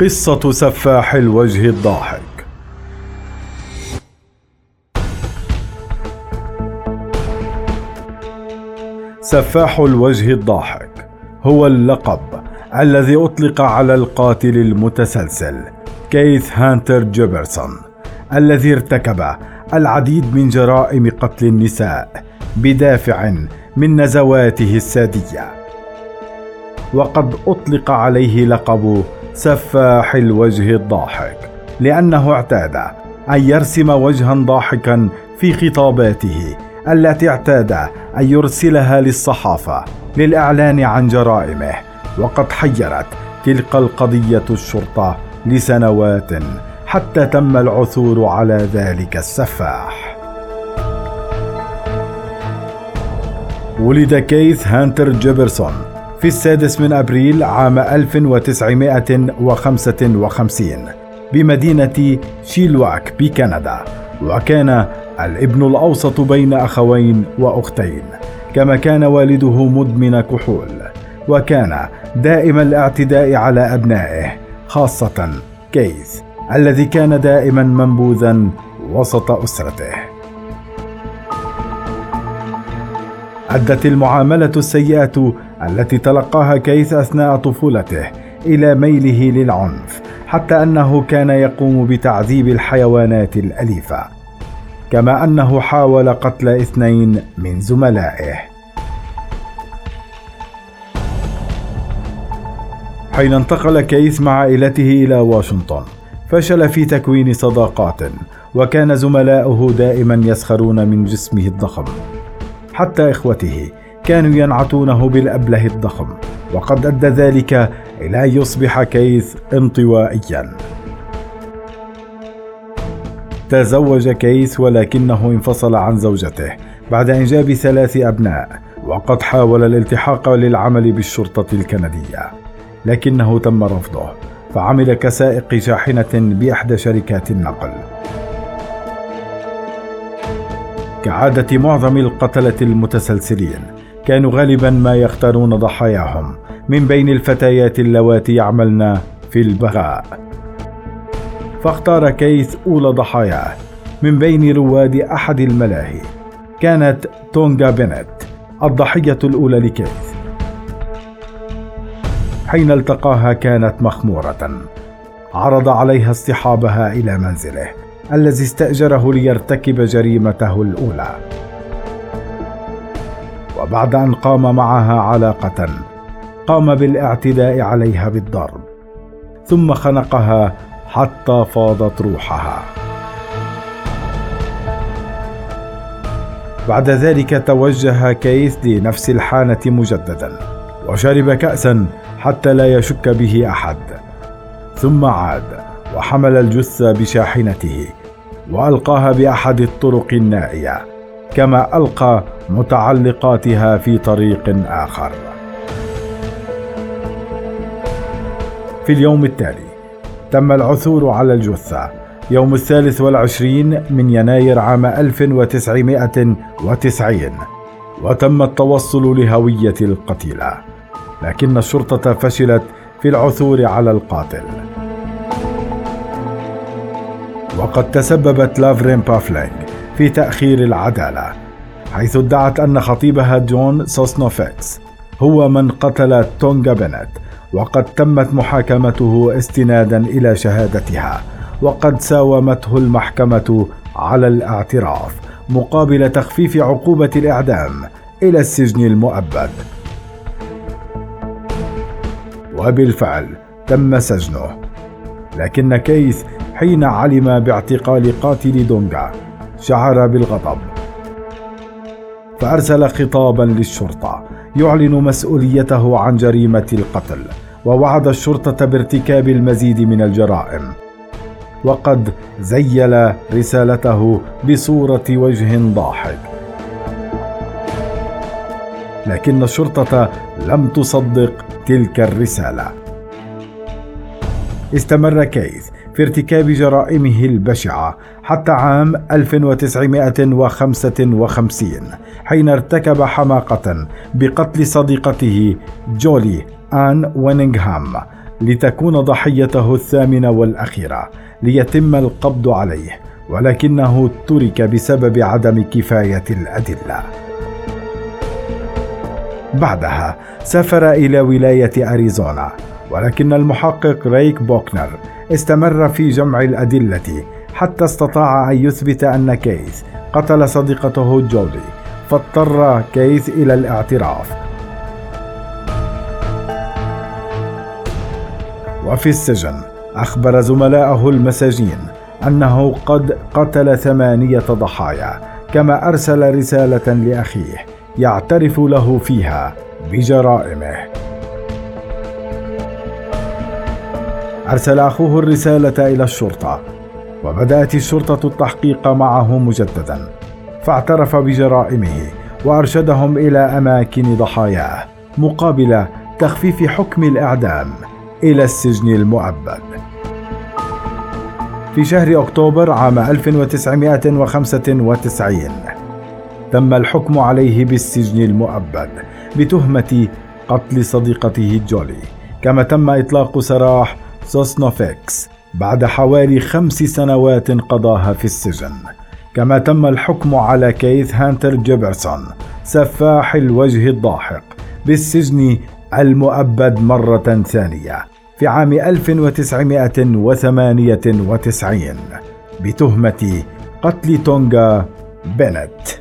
قصة سفاح الوجه الضاحك. سفاح الوجه الضاحك هو اللقب الذي أطلق على القاتل المتسلسل كيث هانتر جيبرسون الذي ارتكب العديد من جرائم قتل النساء بدافع من نزواته السادية. وقد أطلق عليه لقب سفاح الوجه الضاحك لأنه اعتاد أن يرسم وجها ضاحكا في خطاباته التي اعتاد أن يرسلها للصحافة للإعلان عن جرائمه وقد حيرت تلك القضية الشرطة لسنوات حتى تم العثور على ذلك السفاح. ولد كيث هانتر جيبرسون في السادس من أبريل عام 1955 بمدينة شيلواك بكندا وكان الابن الأوسط بين أخوين وأختين. كما كان والده مدمن كحول وكان دائم الاعتداء على أبنائه خاصة كيث الذي كان دائما منبوذا وسط أسرته. أدت المعاملة السيئة التي تلقاها كيث أثناء طفولته إلى ميله للعنف حتى أنه كان يقوم بتعذيب الحيوانات الأليفة كما أنه حاول قتل اثنين من زملائه. حين انتقل كيث مع عائلته إلى واشنطن فشل في تكوين صداقات وكان زملاؤه دائما يسخرون من جسمه الضخم. حتى إخوته كانوا ينعتونه بالأبله الضخم وقد أدى ذلك إلى أن يصبح كيث انطوائيا. تزوج كيث ولكنه انفصل عن زوجته بعد إنجاب ثلاث أبناء وقد حاول الالتحاق للعمل بالشرطة الكندية لكنه تم رفضه فعمل كسائق شاحنة بإحدى شركات النقل. كعادة معظم القتلة المتسلسلين كانوا غالبا ما يختارون ضحاياهم. من بين الفتيات اللواتي يعملن في البغاء. فاختار كيث أولى ضحاياه من بين رواد أحد الملاهي كانت تونغا بنت الضحية الأولى لكيث حين التقاها كانت مخمورة. عرض عليها اصطحابها إلى منزله. الذي استأجره ليرتكب جريمته الأولى. وبعد أن قام معها علاقة قام بالاعتداء عليها بالضرب ثم خنقها حتى فاضت روحها. بعد ذلك توجه كيث لنفس الحانة مجددا وشرب كاسا حتى لا يشك به أحد. ثم عاد وحمل الجثة بشاحنته. وألقاها بأحد الطرق النائية كما ألقى متعلقاتها في طريق آخر. في اليوم التالي تم العثور على الجثة يوم الثالث والعشرين من يناير عام 1990 وتم التوصل لهوية القتيلة لكن الشرطة فشلت في العثور على القاتل. وقد تسببت لافرين بافلينغ في تأخير العدالة حيث ادعت أن خطيبها جون سوسنوفيتس هو من قتل تونغا بنت وقد تمت محاكمته استنادا إلى شهادتها وقد ساومته المحكمة على الاعتراف مقابل تخفيف عقوبة الإعدام إلى السجن المؤبد. وبالفعل تم سجنه لكن كيث حين علم باعتقال قاتل دونغا شعر بالغضب. فأرسل خطابا للشرطة يعلن مسؤوليته عن جريمة القتل ووعد الشرطة بارتكاب المزيد من الجرائم. وقد زيل رسالته بصورة وجه ضاحك. لكن الشرطة لم تصدق تلك الرسالة. استمر كيث في ارتكاب جرائمه البشعة حتى عام 1955 حين ارتكب حماقة بقتل صديقته جولي آن وينينغهام لتكون ضحيته الثامنة والأخيرة ليتم القبض عليه ولكنه ترك بسبب عدم كفاية الأدلة. بعدها سافر إلى ولاية أريزونا ولكن المحقق ريك بوكنر استمر في جمع الأدلة حتى استطاع أن يثبت أن كيث قتل صديقته جولي فاضطر كيث إلى الاعتراف. وفي السجن أخبر زملائه المساجين أنه قد قتل ثمانية ضحايا كما أرسل رسالة لأخيه يعترف له فيها بجرائمه. أرسل أخوه الرسالة إلى الشرطة وبدأت الشرطة التحقيق معه مجددا فاعترف بجرائمه وأرشدهم إلى أماكن ضحاياه مقابل تخفيف حكم الإعدام إلى السجن المؤبد. في شهر أكتوبر عام 1995 تم الحكم عليه بالسجن المؤبد بتهمة قتل صديقته جولي كما تم إطلاق سراح سوسنوفيكس بعد حوالي خمس سنوات قضاها في السجن. كما تم الحكم على كيث هانتر جيبرسون سفاح الوجه الضاحك بالسجن المؤبد مرة ثانية في عام 1998 بتهمة قتل تونغا بنت